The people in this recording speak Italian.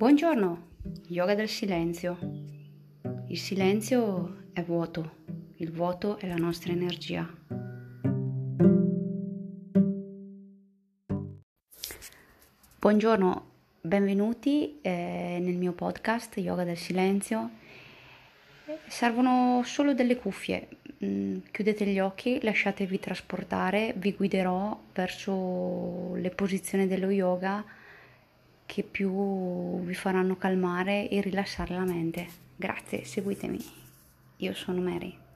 Buongiorno, yoga del silenzio. Il silenzio è vuoto, il vuoto è la nostra energia. Buongiorno, benvenuti eh, nel mio podcast Yoga del silenzio. Servono solo delle cuffie. Mm, chiudete gli occhi, lasciatevi trasportare, vi guiderò verso le posizioni dello yoga che più vi faranno calmare e rilassare la mente. Grazie, seguitemi. Io sono Mary.